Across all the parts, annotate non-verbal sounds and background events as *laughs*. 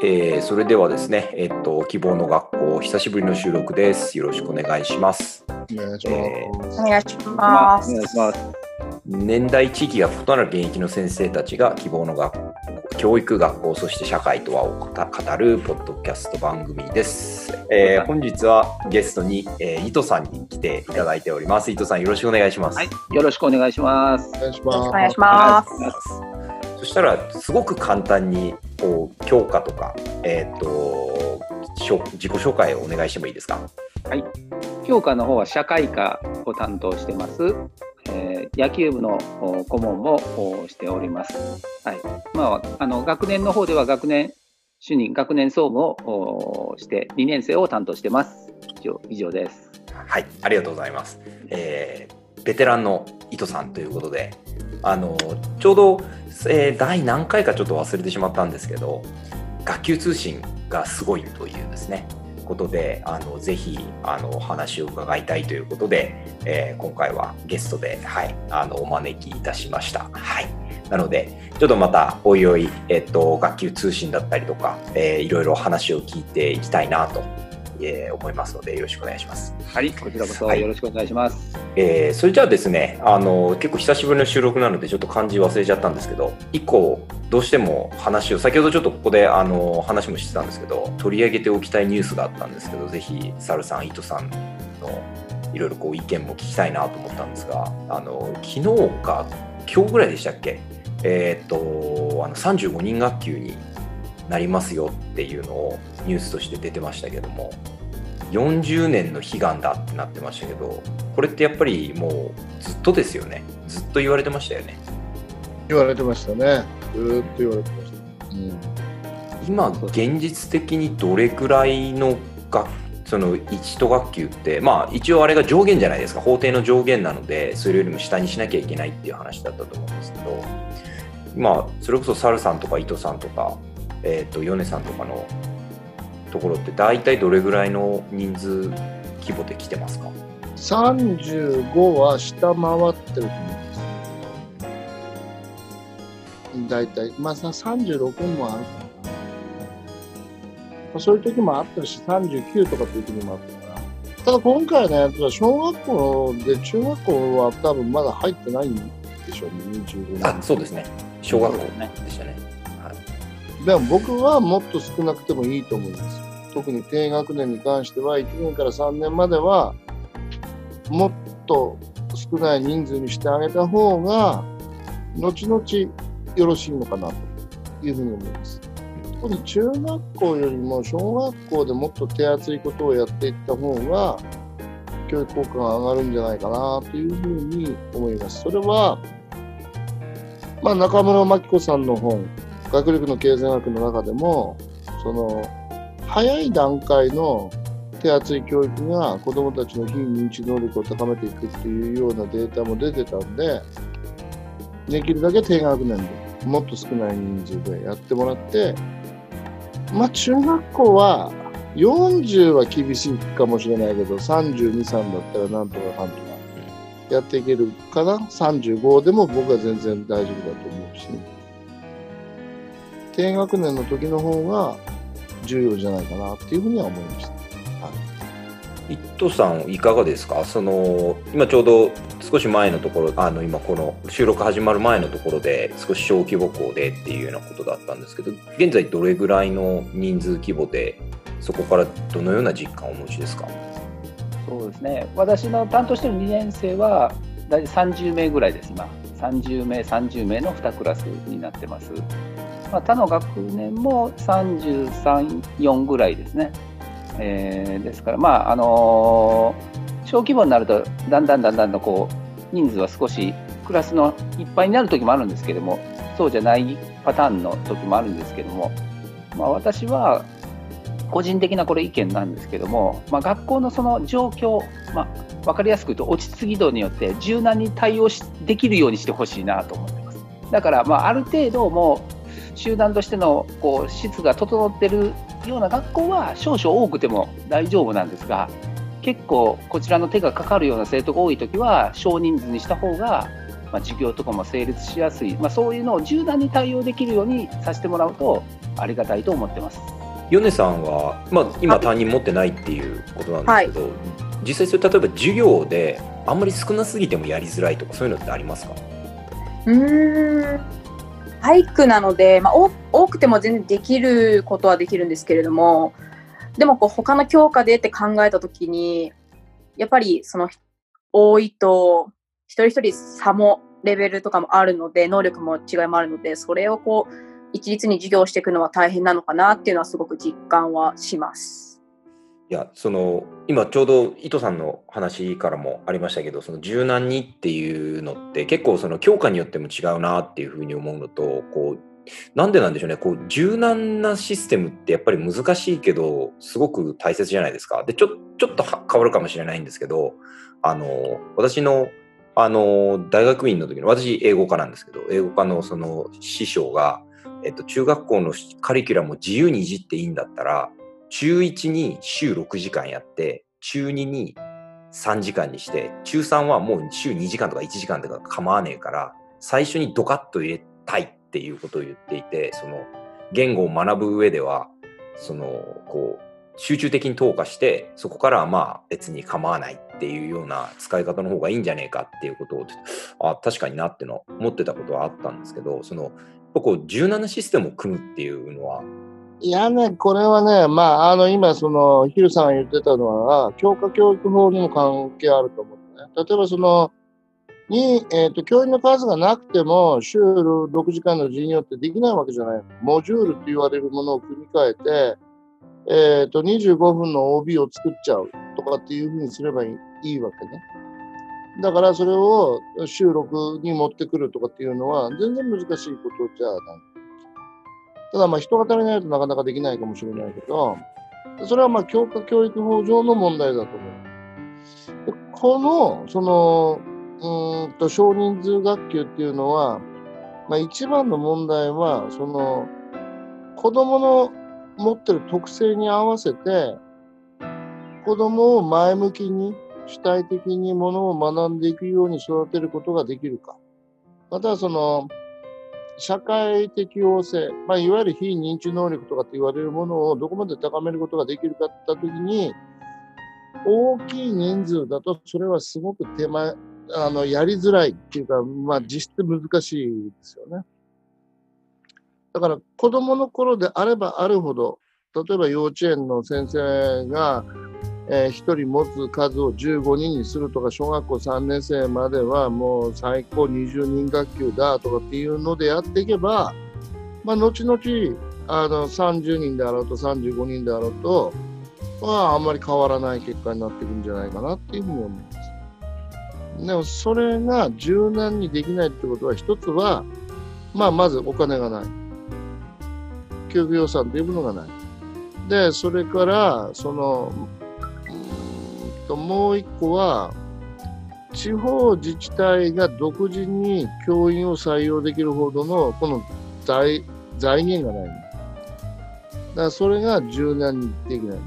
えー、それではですね、えっと、希望の学校、久しぶりの収録です。よろしくお願いします。お願いします。えー、お願いします。お願いします。年代地域が異なる現役の先生たちが希望の学校、教育学校、そして社会とはを語るポッドキャスト番組です。えー、本日はゲストに、えー、伊藤さんに来ていただいております。伊藤さん、よろしくお願いします。はい、よろしくお願いします。お願いします。お願いします。そしたら、すごく簡単にこう教科とか、えーと、自己紹介をお願いしてもいいですか？はい、教科の方は社会科を担当してます。えー、野球部の顧問もしております。はいまあ、あの学年の方では学年主任、学年総務をして2年生を担当してます。以上以上です。はい、ありがとうございます。えー、ベテランの伊藤さんということで、あのちょうど、えー、第何回かちょっと忘れてしまったんですけど学級通信がすごいというですねことであのぜひあのお話を伺いたいということで、えー、今回はゲストで、はい、あのお招きいたしました。はいなので、ちょっとまたおいおい、えっと、学級通信だったりとか、えー、いろいろ話を聞いていきたいなとえー、思いますのでよろしくお願いします。はい、こちらこそよろしくお願いします。はい、えー、それじゃあですね、あの結構久しぶりの収録なのでちょっと漢字忘れちゃったんですけど、一個どうしても話を先ほどちょっとここであの話もしてたんですけど、取り上げておきたいニュースがあったんですけど、ぜひサルさん、伊藤さんのいろいろこう意見も聞きたいなと思ったんですが、あの昨日か今日ぐらいでしたっけ？えー、っとあの35人学級になりますよっていうのをニュースとして出てましたけども40年の悲願だってなってましたけどこれってやっぱりもうずっとですよね？ずっと言われてましたよね？言われてましたね。ずっと言われてました、うん、今現実的にどれくらいの学その1と学級ってまあ一応あれが上限じゃないですか。法定の上限なのでそれよりも下にしなきゃいけないっていう話だったと思うんですけどまあそれこそサルさんとか伊藤さんとかえーと、米さんとかのところって大体どれぐらいの人数規模で来てますか？35は下回ってると思います。大体、まあ36もあるかな。まあ、そういう時もあったし、39とかっていう時もあったから。ただ今回のやつは小学校で中学校は多分まだ入ってないんでしょうね、25年。あ、そうですね。小学校ね、でしたね。でも僕はもっと少なくてもいいと思います。特に低学年に関しては、1年から3年までは、もっと少ない人数にしてあげた方が、後々よろしいのかなというふうに思います。特に中学校よりも小学校でもっと手厚いことをやっていった方が、教育効果が上がるんじゃないかなというふうに思います。それは、まあ、中村真紀子さんの本、学力の経済学の中でもその早い段階の手厚い教育が子どもたちの非認知能力を高めていくっていうようなデータも出てたんでできるだけ低学年でもっと少ない人数でやってもらってまあ中学校は40は厳しいかもしれないけど32、3だったらなんとかかんとかやっていけるかな35でも僕は全然大丈夫だと思うし。低学年の時の方が重要じゃないかなっていうふうには思いました。一斗さん、いかがですか？その今ちょうど少し前のところ、あの今この収録始まる前のところで少し小規模校でっていうようなことだったんですけど、現在どれぐらいの人数規模で、そこからどのような実感をお持ちですか？そうですね、私の担当している2年生は大体30名ぐらいです、今。30名、30名の2クラスになってます。まあ、他の学年も33、4ぐらいですね。えー、ですから、まああのー、小規模になると、だんだんだんだんとこう人数は少しクラスのいっぱいになる時もあるんですけども、そうじゃないパターンの時もあるんですけども、まあ、私は個人的なこれ意見なんですけども、まあ、学校のその状況、まあ、分かりやすく言うと落ち着き度によって柔軟に対応しできるようにしてほしいなと思ってます。だから、まあ、ある程度もう集団としてのこう質が整っているような学校は少々多くても大丈夫なんですが結構こちらの手がかかるような生徒が多い時は少人数にした方がまあ、授業とかも成立しやすい、まあ、そういうのを柔軟に対応できるようにさせてもらうとありがたいと思ってます。米さんは、まあ、今担任持ってないっていうことなんですけど、はい、実際それ例えば授業であんまり少なすぎてもやりづらいとかそういうのってありますか？うん体育なので、まあ、多くても全然できることはできるんですけれどもでもこう他の教科でって考えた時にやっぱりその多いと一人一人差もレベルとかもあるので能力も違いもあるのでそれをこう一律に授業していくのは大変なのかなっていうのはすごく実感はします。いやその今ちょうど伊藤さんの話からもありましたけどその柔軟にっていうのって結構その教科によっても違うなっていうふうに思うのとこうなんでなんでしょうねこう柔軟なシステムってやっぱり難しいけどすごく大切じゃないですか。でちょちょっと変わるかもしれないんですけどあの私のあの大学院の時の私英語科なんですけど英語科のその師匠が、えっと、中学校のカリキュラムを自由にいじっていいんだったら中1に週6時間やって、中2に3時間にして、中3はもう週2時間とか1時間とか構わねえから、最初にドカッと入れたいっていうことを言っていて、その言語を学ぶ上では、その、こう、集中的に投下して、そこからはまあ別に構わないっていうような使い方の方がいいんじゃねえかっていうことを、あ確かになっての思ってたことはあったんですけど、その、こう柔軟なシステムを組むっていうのは、いやね、これはね、まあ、あの、今、その、ヒルさんが言ってたのは、教科教育法にも関係あると思うね。例えば、その、に、えっ、ー、と、教員の数がなくても、週6時間の授業ってできないわけじゃない。モジュールと言われるものを組み替えて、えっ、ー、と、25分の OB を作っちゃうとかっていうふうにすればいいいいわけね。だから、それを週6に持ってくるとかっていうのは、全然難しいことじゃない。ただまあ人が足りないとなかなかできないかもしれないけど、それはまあ教科教育法上の問題だと思う。この、その、うんと少人数学級っていうのは、まあ一番の問題は、その、子供の持ってる特性に合わせて、子供を前向きに主体的にものを学んでいくように育てることができるか。またその、社会適応性、まあ、いわゆる非認知能力とかって言われるものをどこまで高めることができるかって言ったときに、大きい人数だとそれはすごく手間、あの、やりづらいっていうか、まあ実質難しいですよね。だから子供の頃であればあるほど、例えば幼稚園の先生がえー、1人持つ数を15人にするとか小学校3年生まではもう最高20人学級だとかっていうのでやっていけば、まあ、後々あの30人であろうと35人であろうと、まあ、あんまり変わらない結果になっていくんじゃないかなっていうふうに思います。でもそれが柔軟にできないってことは一つは、まあ、まずお金がない。教育予算というものがない。で、それから、その、ともう一個は、地方自治体が独自に教員を採用できるほどのこの財財源がない。だからそれが柔軟にできない。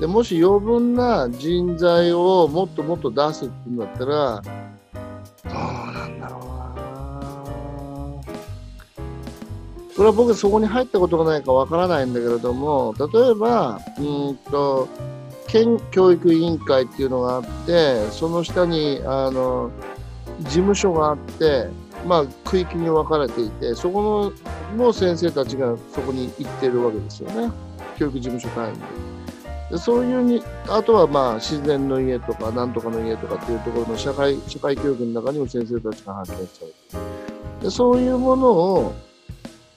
でもし余分な人材をもっともっと出すっていうんだったら、どうなんだろうな。これは僕そこに入ったことがないかわからないんだけれども、例えば、うんと、県教育委員会っていうのがあってその下にあの事務所があって、まあ、区域に分かれていてそこのの先生たちがそこに行ってるわけですよね教育事務所単位で。そういうにあとはまあ自然の家とかなんとかの家とかっていうところの社会社会教育の中にも先生たちが発見しちゃうでそういうものを、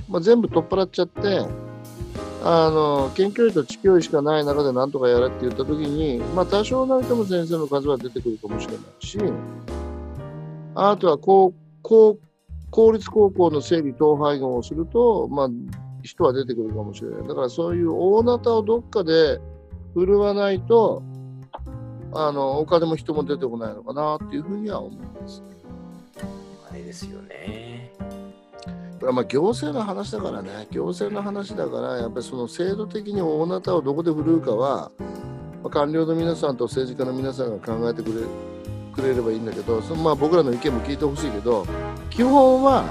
まあ、全部取っ払っちゃってあの研究医と地教医しかない中で何とかやれって言ったときに、まあ、多少なりとも先生の数は出てくるかもしれないし、あとは公公公立高校の整理統廃合をすると、まあ、人は出てくるかもしれない。だからそういう大なたをどっかで振るわないと、あのお金も人も出てこないのかなっていうふうには思います。あれですよね。まあ行政の話だからね、行政の話だから、やっぱりその制度的に大なたをどこで振るうかは、まあ、官僚の皆さんと政治家の皆さんが考えてくれくれればいいんだけどそのまあ僕らの意見も聞いてほしいけど基本は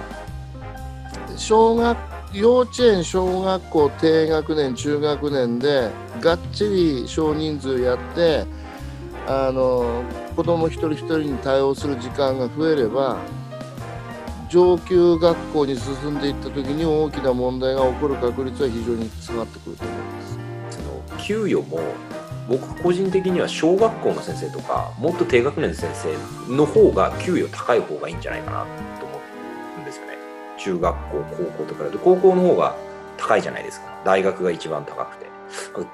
小学幼稚園小学校低学年中学年でがっちり少人数やってあの子供一人一人に対応する時間が増えれば上級学校に進んでいった時に大きな問題が起こる確率は非常に下がってくると思います。その給与も僕個人的には小学校の先生とかもっと低学年の先生の方が給与高い方がいいんじゃないかなと思うんですよね。中学校高校とかだと高校の方が高いじゃないですか。大学が一番高くて。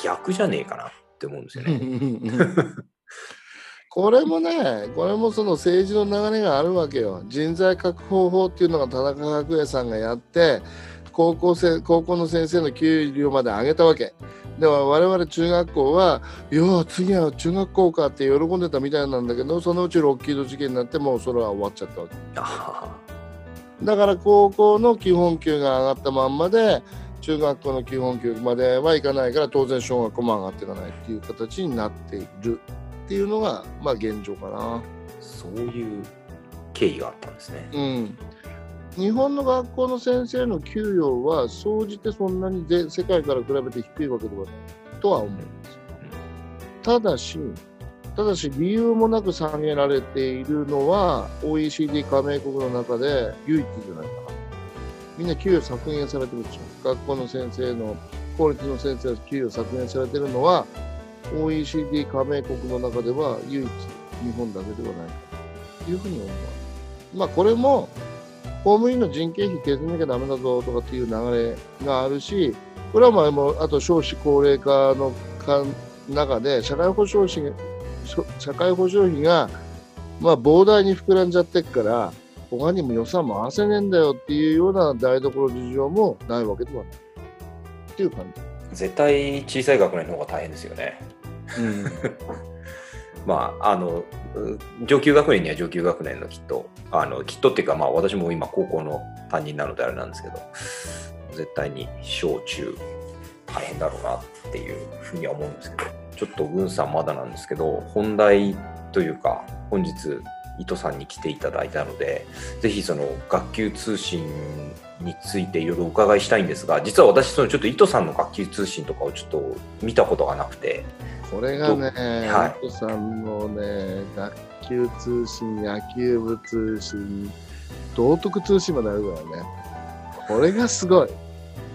逆じゃねえかなって思うんですよね *laughs* これもね、これもその政治の流れがあるわけよ。人材確保法っていうのが田中角栄さんがやって、高校生高校の先生の給料まで上げたわけ。では我々中学校は、いや、次は中学校かって喜んでたみたいなんだけど、そのうちロッキード事件になって、もうそれは終わっちゃったわけ。あだから高校の基本給が上がったまんまで、中学校の基本給まではいかないから、当然小学校も上がっていかないっていう形になっているっていうのが、まあ現状かな。そういう経緯があったんですねうん。日本の学校の先生の給与は、総じてそんなにぜ世界から比べて低いわけではないとは思うんですよ。ただし、ただし理由もなく下げられているのは OECD 加盟国の中で唯一じゃないかな。みんな給与削減されてるでしょ。学校の先生の、公立の先生の給与削減されてるのは OECD 加盟国の中では唯一日本だけではないかというふうに思います。まあこれも公務員の人件費削らなきゃダメだぞとかっていう流れがあるし、これはまあもうあと少子高齢化の中で社会保障費社会保障費がまあ膨大に膨らんじゃってっから他にも予算回せねえんだよっていうような台所事情もないわけではないっていう感じ。絶対小さい学年の方が大変ですよねうん。まあ、あの上級学年には上級学年のきっとあのきっとっていうか、まあ、私も今高校の担任なのであれなんですけど絶対に小中大変だろうなっていうふうには思うんですけどちょっと軍さんまだなんですけど本題というか本日伊藤さんに来ていただいたのでぜひその学級通信についていろいろお伺いしたいんですが実は私そのちょっと伊藤さんの学級通信とかをちょっと見たことがなくてこれがね、はい伊藤さんのね、学級通信、野球部通信、道徳通信まであるからね。これがすごい。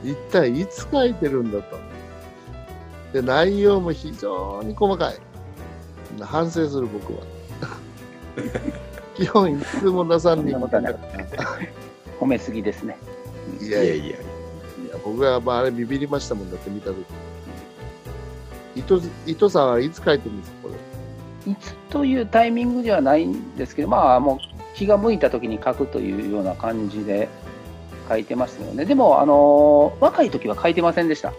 一体いつ書いてるんだと。で、内容も非常に細かい。反省する僕は。*laughs* 基本いつも出さんに褒めすぎですね。いやいやいやいや僕はまああれビビりましたもんだって見たとき。伊藤伊藤さんはいつ書いてるんですかこれ？いつというタイミングではないんですけど、まあ、もう気が向いた時に書くというような感じで書いてますよね。でも、あの若い時は書いてませんでした。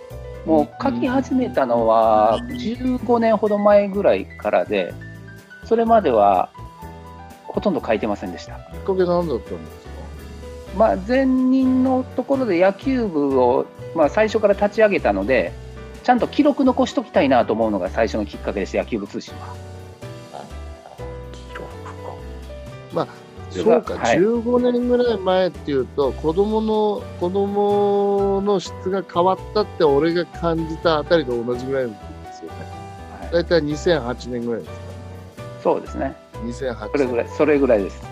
もう書き始めたのは15年ほど前ぐらいからで、それまではほとんど書いてませんでした。きっかけ何だったんですか？まあ、前任のところで野球部を、まあ、最初から立ち上げたので、ちゃんと記録残しときたいなと思うのが最初のきっかけでした、野球部通信は。記録かそうか、はい15年ぐらい前っていうと、子供の、子供の質が変わったって俺が感じたあたりと同じぐらいの時ですよね。はいだいたい2008年ぐらいですか。そうですね。2008それぐらい、それぐらいです。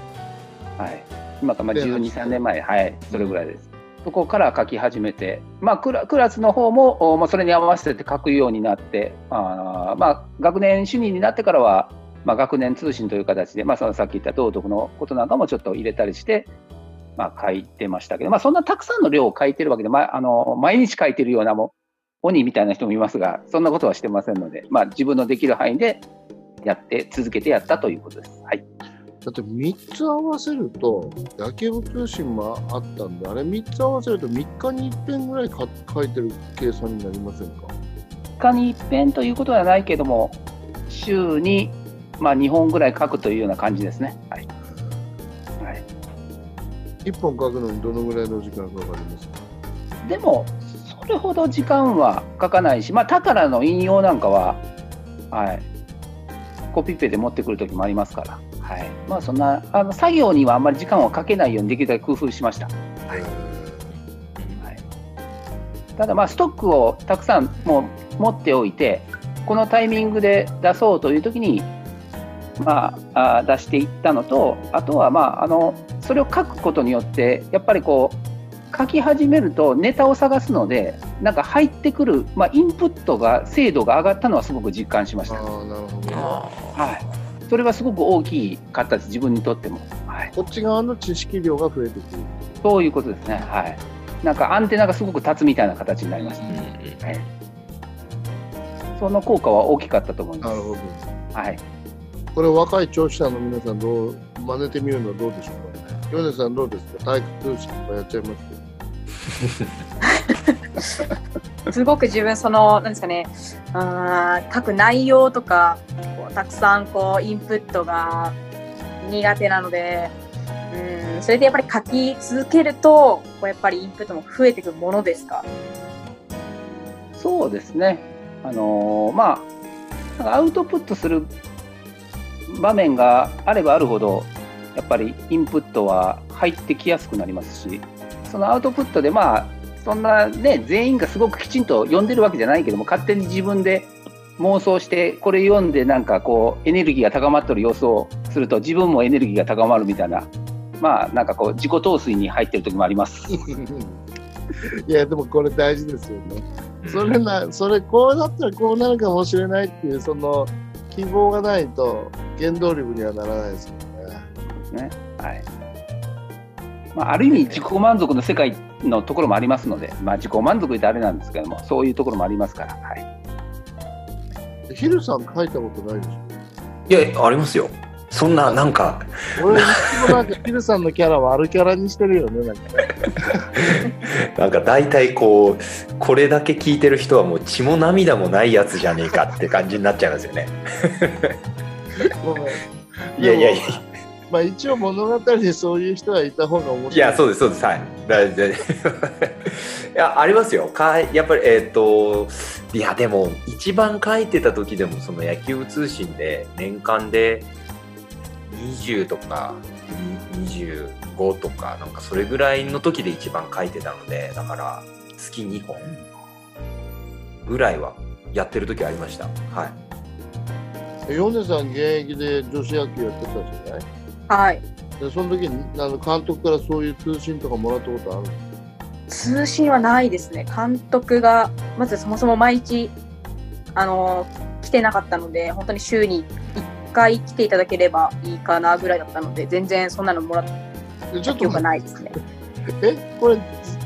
はい。今からまあで12、3年前、はい、それぐらいです。そこから書き始めて、まあ、クラクラスの方も、おまあ、それに合わせて書くようになって、あーまあ、学年主任になってからは、まあ、学年通信という形で、まあ、そのさっき言った道徳のことなんかもちょっと入れたりして、まあ、書いてましたけど、まあ、そんなたくさんの量を書いてるわけで、まあ、あの毎日書いてるようなも鬼みたいな人もいますが、そんなことはしてませんので、まあ、自分のできる範囲でやって、続けてやったということです。はい。だって3つ合わせると、野球部通信もあったんで、あれ3つ合わせると3日に1遍ぐらいか書いてる計算になりませんか？3日に一遍ということはないけども、週に、まあ、2本ぐらい書くというような感じですね。はい。はい、?1 本書くのにどのぐらいの時間かかります？かでも、それほど時間は書かないし、まあ、宝の引用なんかは、はい、コピペで持ってくるときもありますから。ははいまあ、そんなあの作業にはあんまり時間をかけないようにできるだけ工夫しました。はいただ、まあ、ストックをたくさんもう持っておいて、このタイミングで出そうというときに、まあ、あ出していったのと、あとは、まあ、あのそれを書くことによって、やっぱりこう、書き始めるとネタを探すので、なんか入ってくる、まあ、インプットが、精度が上がったのはすごく実感しました。あなるほど、はいそれはすごく大きかったです、自分にとっても。はい、こっち側の知識量が増えてくるそういうことですね。はいなんかアンテナがすごく立つみたいな形になりました、ね、はい、その効果は大きかったと思います。なるほど。はい。これ若い聴者の皆さんどう真似てみるのはどうでしょうか。米さんどうですか？体育通信とかやっちゃいます？*laughs* すごく自分そのなんですかね、あ書く内容とかこうたくさんこうインプットが苦手なので、うん、それでやっぱり書き続けると、こうやっぱりインプットも増えていくものですか？そうですね。あのー、まあ、アウトプットする場面があればあるほど、やっぱりインプットは入ってきやすくなりますし、そのアウトプットで、まあ、そんなね、全員がすごくきちんと読んでるわけじゃないけども、勝手に自分で妄想して、これ読んでなんかこう、エネルギーが高まってる様子をすると、自分もエネルギーが高まるみたいなまあなんかこう自己陶酔に入ってる時もあります。いやでもこれ大事ですよね。それなそれこうなったらこうなるかもしれないっていうその希望がないと原動力にはならないですよね。ねはい。まあ、ある意味自己満足の世界のところもありますので、まあ、自己満足ってあれなんですけども、そういうところもありますから。はい。ヒルさん書いたことないでしょいや、ありますよ。そんな、なんか。俺、いつもなんか、ヒルさんのキャラは悪キャラにしてるよね、なんか。*laughs* なんか、大体こう、これだけ聞いてる人はもう血も涙もないやつじゃねえかって感じになっちゃいますよね。*laughs* いやいやいや。まあ一応物語にそういう人はいた方が面白い。いや、そうです、そうです。はい。いや、ありますよ。かやっぱり、えっ、ー、と、いや、でも、一番書いてた時でも、その野球部通信で、年間で、20とか25とかなんかそれぐらいの時で一番書いてたのでだから月2本ぐらいはやってる時ありましたはい米さん現役で女子野球やってたじゃない？はい。でその時にあの監督からそういう通信とかもらったことある通信はないですね。監督がまずそもそも毎日あの来てなかったので本当に週に1回来ていただければいいかなぐらいだったので、全然そんなのもらった記憶がないですね。*laughs* え、これ、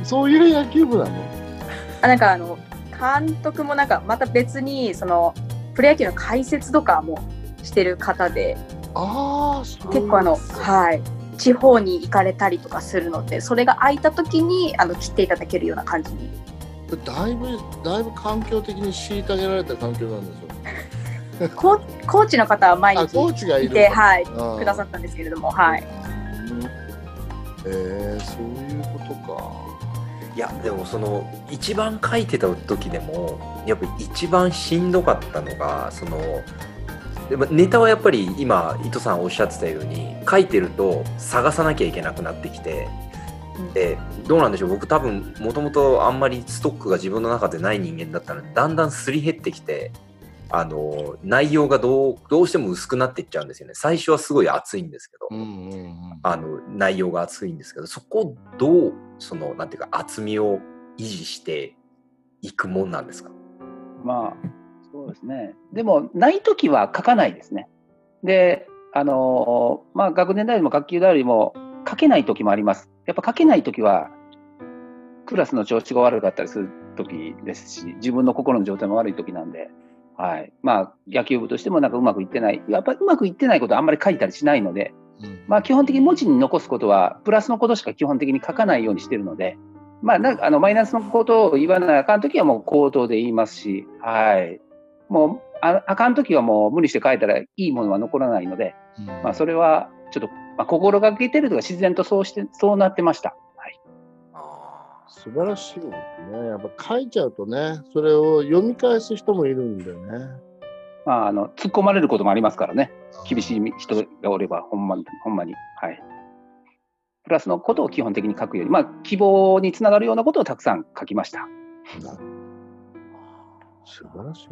そういう野球部なの？あなんかあの、監督もなんかまた別に、その、プロ野球の解説とかもしてる方で、あ結構あの、はい。地方に行かれたりとかするので、それが空いた時にあの来ていただけるような感じに。だいぶ、だいぶ環境的に虐げられた環境なんですよ。コーコーチの方は毎日いて、はい、くださったんですけれども、はい。えー、そういうことか。いやでもその一番書いてた時でもやっぱり一番しんどかったのがそのでもネタはやっぱり今伊藤さんおっしゃってたように書いてると探さなきゃいけなくなってきてでどうなんでしょう？僕多分もともとあんまりストックが自分の中でない人間だったのでだんだんすり減ってきてあの内容がどうどうしても薄くなっていっちゃうんですよね。最初はすごい熱いんですけど、うんうんうん、あの内容が熱いんですけどそこをどうそのなんていうか厚みを維持していくもんなんですか？まあそうですねでもない時は書かないですねであのまあ学年代よりも学級代よりも書けない時もありますやっぱ書けない時はクラスの調子が悪かったりする時ですし自分の心の状態も悪い時なんではい。まあ、野球部としてもなんかうまくいってない。やっぱりうまくいってないことはあんまり書いたりしないので、うん、まあ、基本的に文字に残すことは、プラスのことしか基本的に書かないようにしてるので、まあ、なんかあのマイナスのことを言わなあかんときはもう口頭で言いますし、はい。もう、ああかんときはもう無理して書いたらいいものは残らないので、うん、まあ、それはちょっと、まあ、心がけてるとか自然とそうして、そうなってました。素晴らしいですね。やっぱ書いちゃうとね、それを読み返す人もいるんだよね。まあ、あの突っ込まれることもありますからね、厳しい人がおれば、ほんまに、ほんまに。はい。プラスのことを基本的に書くように、まあ、希望につながるようなことをたくさん書きました。素晴らしい。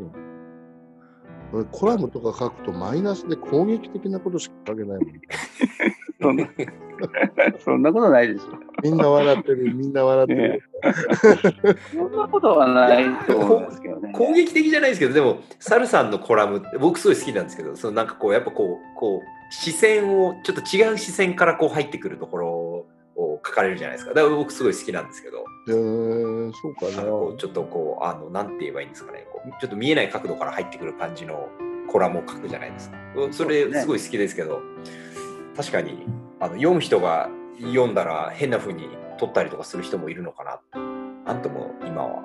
これコラムとか書くとマイナスで攻撃的なことしか書けないもん。*laughs* そんな *laughs* そんなことないでしょ。みんな笑ってる、みんな笑ってる。そんなことはないと思うんですけどね。攻撃的じゃないですけどでもサルさんのコラムって僕すごい好きなんですけどそのなんかこうやっぱこうこう視線をちょっと違う視線からこう入ってくるところを書かれるじゃないですかだから僕すごい好きなんですけどえー、そうかな。ちょっとこうあのなんて言えばいいんですかね。こうちょっと見えない角度から入ってくる感じのコラムを書くじゃないですか。それすごい好きですけど確かにあの読む人が読んだら変な風に撮ったりとかする人もいるのかななんとも今は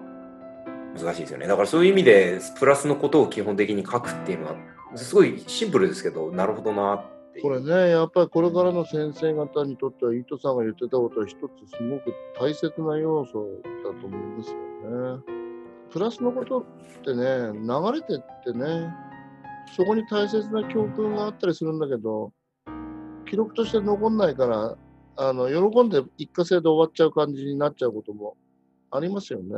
難しいですよね。だからそういう意味でプラスのことを基本的に書くっていうのはすごいシンプルですけどなるほどなっこれね、やっぱりこれからの先生方にとっては、伊藤さんが言ってたことは一つすごく大切な要素だと思いますよね。プラスのことってね、流れてってね、そこに大切な教訓があったりするんだけど、記録として残んないから、あの喜んで一過性で終わっちゃう感じになっちゃうこともありますよね。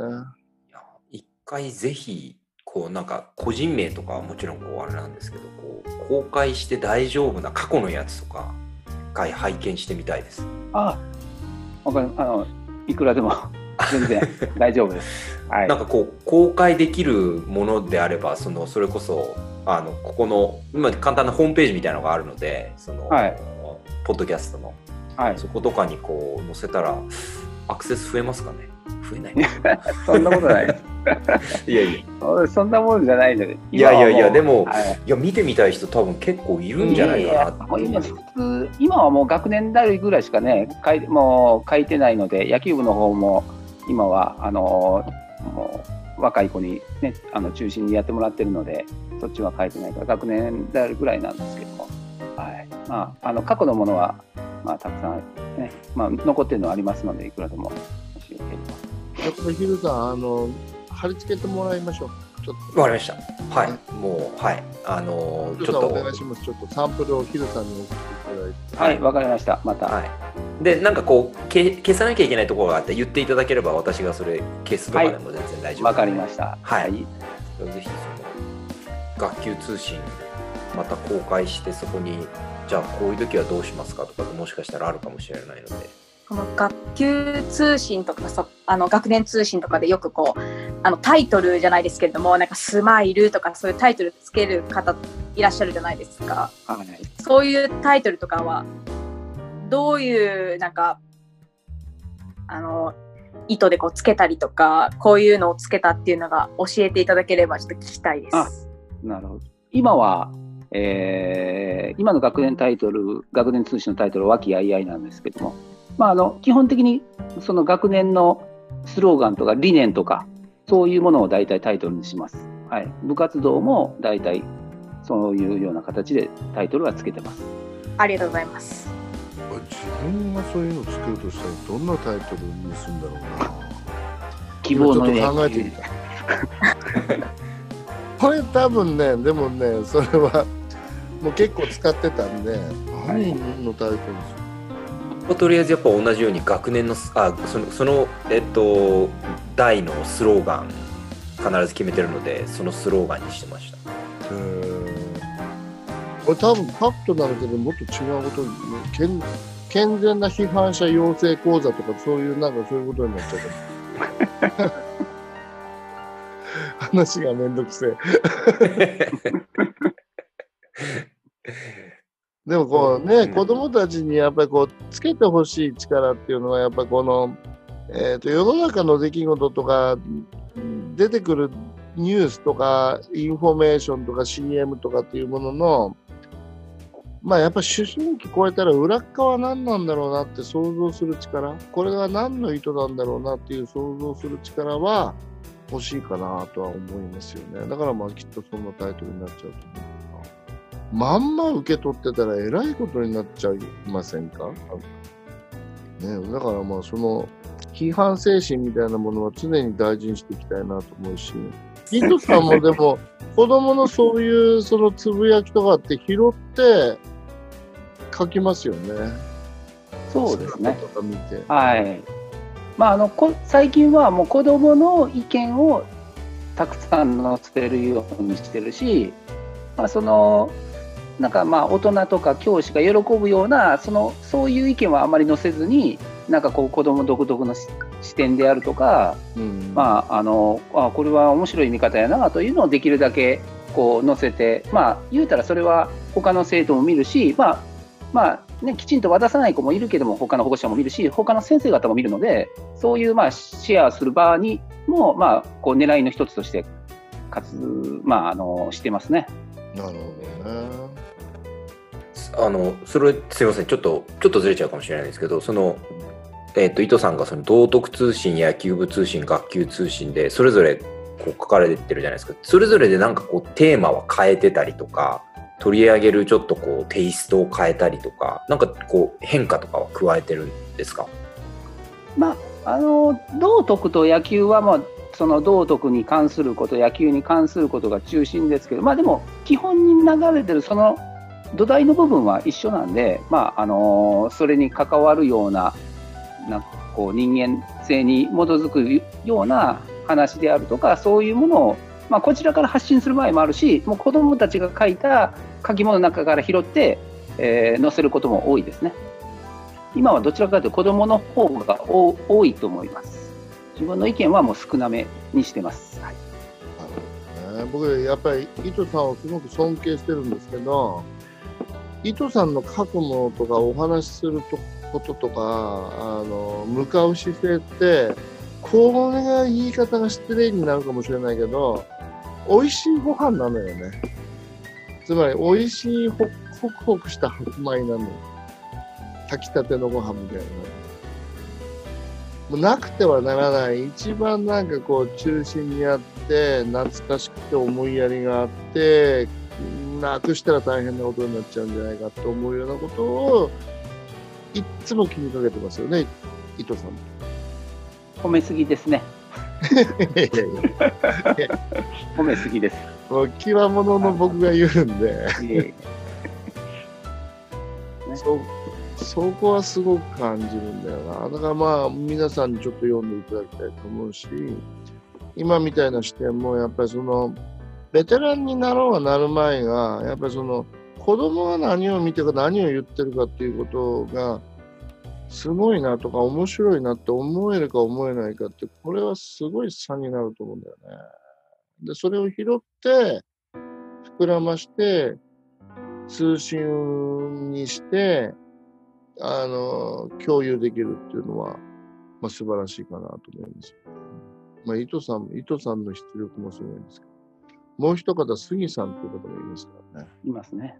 一回ぜひこうなんか個人名とかはもちろんこうあれなんですけどこう公開して大丈夫な過去のやつとか一回拝見してみたいです。ああ、わかる。あの、いくらでも *laughs* 全然大丈夫です。はい。なんかこう公開できるものであればそのそれこそあのここの今簡単なホームページみたいなのがあるのでその、はいポッドキャストのはい。そことかにこう載せたらアクセス増えますかね増えないか。*laughs* そんなことない。*laughs* いやいや。そそんなもんじゃないので。いやいやいやでもはい。いや見てみたい人多分結構いるんじゃないかな今普通今はもう学年代ぐらいしかね書いもう書いてないので野球部の方も今はあのもう若い子にねあの中心にやってもらってるのでそっちは書いてないから学年代ぐらいなんですけども、はい。まあ、あの過去のものは、まあ、たくさん、ねまあ、残ってるのはありますのでいくらでももしよければ。やっぱりヒルさん、あの、貼り付けてもらいましょう。ちょっと。わかりましたはいもうはいあのーちょっとお願いします。ちょっとサンプルをヒルさんに送っていただいて。はい、わかりました。また。はいでなんかこうけ消さなきゃいけないところがあって言っていただければ私がそれ消すとかでも全然大丈夫わかりました。はいぜひその学級通信また公開してそこにじゃあこういう時はどうしますかとかもしかしたらあるかもしれないのでこの学級通信とかそあの学年通信とかでよくこうあのタイトルじゃないですけれどもなんかスマイルとかそういうタイトルつける方いらっしゃるじゃないですかはいそういうタイトルとかはどういうなんかあの意図でこうつけたりとかこういうのをつけたっていうのが教えていただければちょっと聞きたいです。なるほど。今は、えー今の学年タイトル、学年通信のタイトルは和気あいあいなんですけども、まあ、あの基本的にその学年のスローガンとか理念とか、そういうものを大体タイトルにします。はい、部活動も大体そういうような形でタイトルはつけてます。ありがとうございます。自分がそういうの作るとしたらどんなタイトルにするんだろうな。希望の今ちょっと考えてみた。これ多分ね、でもね、それはもう結構使ってたんで、何のタイトルにするとりあえずやっぱ同じように学年のあそのそのえっと代のスローガン必ず決めてるのでそのスローガンにしてました。これ多分パッとなるけどもっと違うことに、ね、健健全な批判者養成講座とかそういうなんかそういうことになっちゃう *laughs* 話がめんどくせえでもこうね、うん子供たちにやっぱりこうつけてほしい力っていうのはやっぱりこの、えー、と世の中の出来事とか出てくるニュースとかインフォメーションとか CM とかっていうもののまあやっぱ思春期超えたら裏っ側は何なんだろうなって想像する力これが何の意図なんだろうなっていう想像する力は欲しいかなとは思いますよね。だからまあきっとそんなタイトルになっちゃうと思うまんま受け取ってたらえらいことになっちゃいませんか？ねだからまあその批判精神みたいなものは常に大事にしていきたいなと思うし、伊藤さんもでも、*laughs* 子供のそういうそのつぶやきとかって拾って書きますよね。そうですね。とか見て。はい。まあ、あのこ最近はもう子どもの意見をたくさん載せるようにしてるし、まあ、そのなんかまあ大人とか教師が喜ぶようなそのそういう意見はあまり載せずになんかこう子ども独特のし視点であるとか、うんまあ、あのあこれは面白い見方やなというのをできるだけこう載せて、まあ、言うたらそれは他の生徒も見るし、まあまあね、きちんと渡さない子もいるけども他の保護者も見るし他の先生方も見るのでそういうまあシェアする場にも、まあ、こう狙いの一つとして活、まあ、あのしてますね。なるほどね。あのそれすみません。ちょっとちょっとずれちゃうかもしれないですけどその、えっと伊藤さんがその道徳通信野球部通信学級通信でそれぞれこう書かれてるじゃないですか。それぞれでなんかこうテーマは変えてたりとか取り上げるちょっとこうテイストを変えたりとかなんかこう変化とかは加えてるんですか？まあ、あの道徳と野球は、まあ、その道徳に関すること野球に関することが中心ですけど、まあ、でも基本に流れてるその土台の部分は一緒なんで、まああのそれに関わるようななんかこう人間性に基づくような話であるとかそういうものを、まあ、こちらから発信する場合もあるしもう子どもたちが書いた書き物の中から拾って、えー載せることも多いですね。今はどちらかというと子どもの方が多多いと思います。自分の意見はもう少なめにしてます。はい、僕、やっぱり伊藤さんをすごく尊敬してるんですけど、伊藤さんの書くものとかお話しすることとか、あの向かう姿勢って、これが言い方が失礼になるかもしれないけど、美味しいご飯なのよね。つまり、美味しいホクホクした白米なのよ。炊きたてのご飯みたいな。もうなくてはならない、一番なんかこう中心にあって、懐かしくて思いやりがあって、なくしたら大変なことになっちゃうんじゃないかと思うようなことを、いっつも気にかけてますよね、伊藤さんも。褒めすぎですね。褒めすぎです。もう極物の僕が言うんで、そそこはすごく感じるんだよな。だからまあ、皆さんにちょっと読んでいただきたいと思うし、今みたいな視点も、やっぱりその、ベテランになろうがなる前が、やっぱりその、子供が何を見てか何を言ってるかっていうことが、すごいなとか面白いなって思えるか思えないかって、これはすごい差になると思うんだよね。で、それを拾って、膨らまして、通信にして、あの、共有できるっていうのは、まあ、素晴らしいかなと思います。まあ、伊藤さん、伊藤さんの出力もすごいんですけど、もう一方、杉さんっていう方がいますからね。いますね。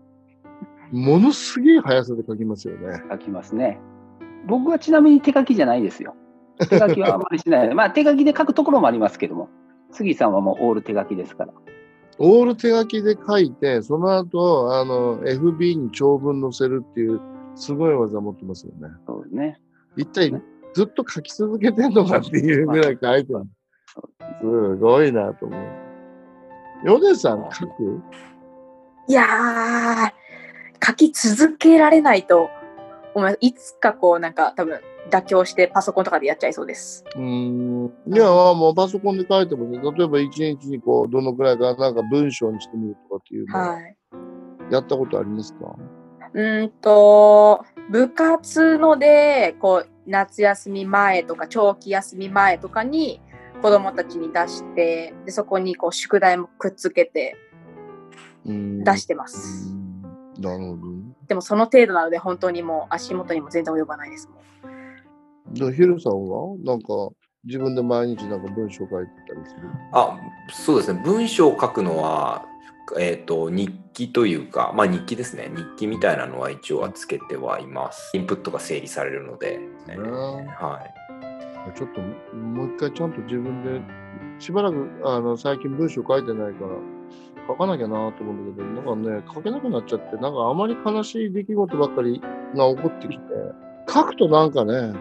ものすげえ速さで書きますよね。書きますね。僕はちなみに手書きじゃないですよ。手書きはあんまりしない。*laughs* まあ手書きで書くところもありますけども、杉さんはもうオール手書きですから。オール手書きで書いて、その後、あの、FB に長文載せるっていう、すごい技持ってますよね。そうですね。一体、ずっと書き続けてんのかっていうぐらい書いてる。すごいなと思う。ヨネさん書く？いやー、書き続けられないと思います。いつかこう、なんか多分妥協してパソコンとかでやっちゃいそうです。うーん。いや、もうパソコンで書いてもね、例えば一日にこう、どのくらいか、なんか文章にしてみるとかっていうのははい。やったことありますか？うーんと、部活ので、こう、夏休み前とか、長期休み前とかに、子供たちに出して、でそこにこう宿題もくっつけて出してます。なるほど。ね。でもその程度なので、本当にもう足元にも全然及ばないですもん。でヒルさんは？なんか自分で毎日なんか文章書いてたりする？あそうですね。文章を書くのは、えー、と日記というか、まあ、日記ですね。日記みたいなのは一応はつけてはいます。インプットが整理されるので、ねね。はい、ちょっともう一回ちゃんと自分でしばらくあの最近文章書いてないから書かなきゃなと思うんだけどなんかね書けなくなっちゃってなんかあまり悲しい出来事ばっかりが起こってきて書くとなんかね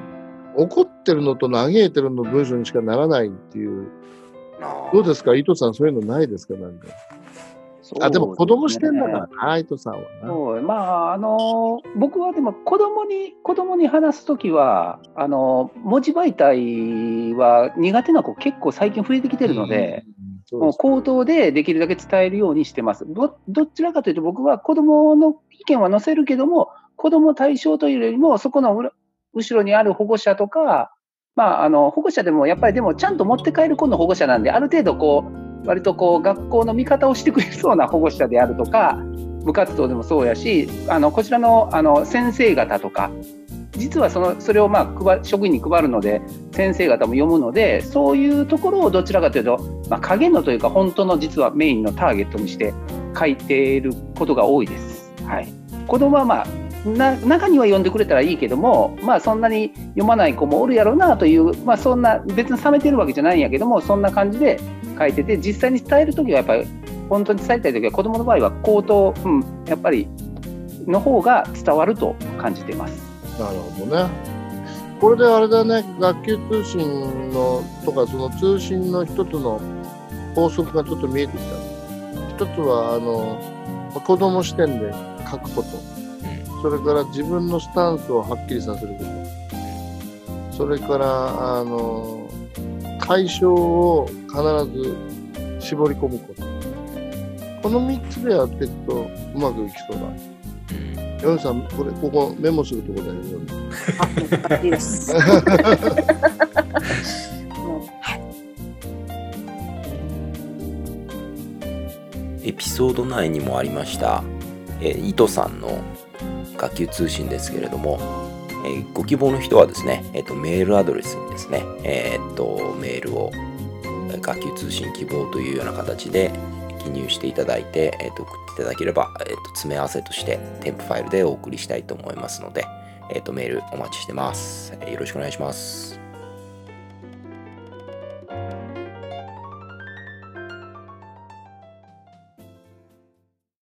怒ってるのと嘆いてるの文章にしかならないっていう。どうですか？伊藤さん、そういうのないですか？なんか。あ、でも子供視点だからな、伊藤さんはな。そうまあ、あの僕はでも子供に、子供に話すときは、あの文字媒体は苦手な子結構最近増えてきてるので、もう口頭でできるだけ伝えるようにしてます。どどちらかというと僕は子供の意見は載せるけども、子供対象というよりも、そこの後ろにある保護者とか、まあ、あの保護者でもやっぱりでもちゃんと持って帰る子の保護者なんで、ある程度こう、割とこう学校の味方をしてくれそうな保護者であるとか部活動でもそうやしあのこちらのあの先生方とか実はそのそれをまあ職員に配るので先生方も読むのでそういうところをどちらかというと、まあ、影のというか本当の実はメインのターゲットにして書いていることが多いです。はい、子供はまあな中には読んでくれたらいいけども、まあ、そんなに読まない子もおるやろうなという、まあ、そんな別に冷めてるわけじゃないんやけどもそんな感じで書いてて実際に伝える時はやっぱり本当に伝えたい時は子どもの場合は口頭、うん、やっぱりの方が伝わると感じています。なるほどね。これであれだね、学級通信のとか、その通信の一つの法則がちょっと見えてきた。一つは、あの、子供視点で書くこと。それから自分のスタンスをはっきりさせること。それから、あの、対象を必ず絞り込むこと。この3つでやっていくとうまくいきそうだ。ヨンさん、これ、ここメモするところだよ。あ、いいです。*laughs* エピソード内にもありました、えー、糸さんの学級通信ですけれども、えー、ご希望の人はですね、えーと、メールアドレスにですね、えーと、メールを学級通信希望というような形で記入していただいて、えーと、送っていただければ、えー、と詰め合わせとして添付ファイルでお送りしたいと思いますので、えー、とメールお待ちしてます。よろしくお願いします。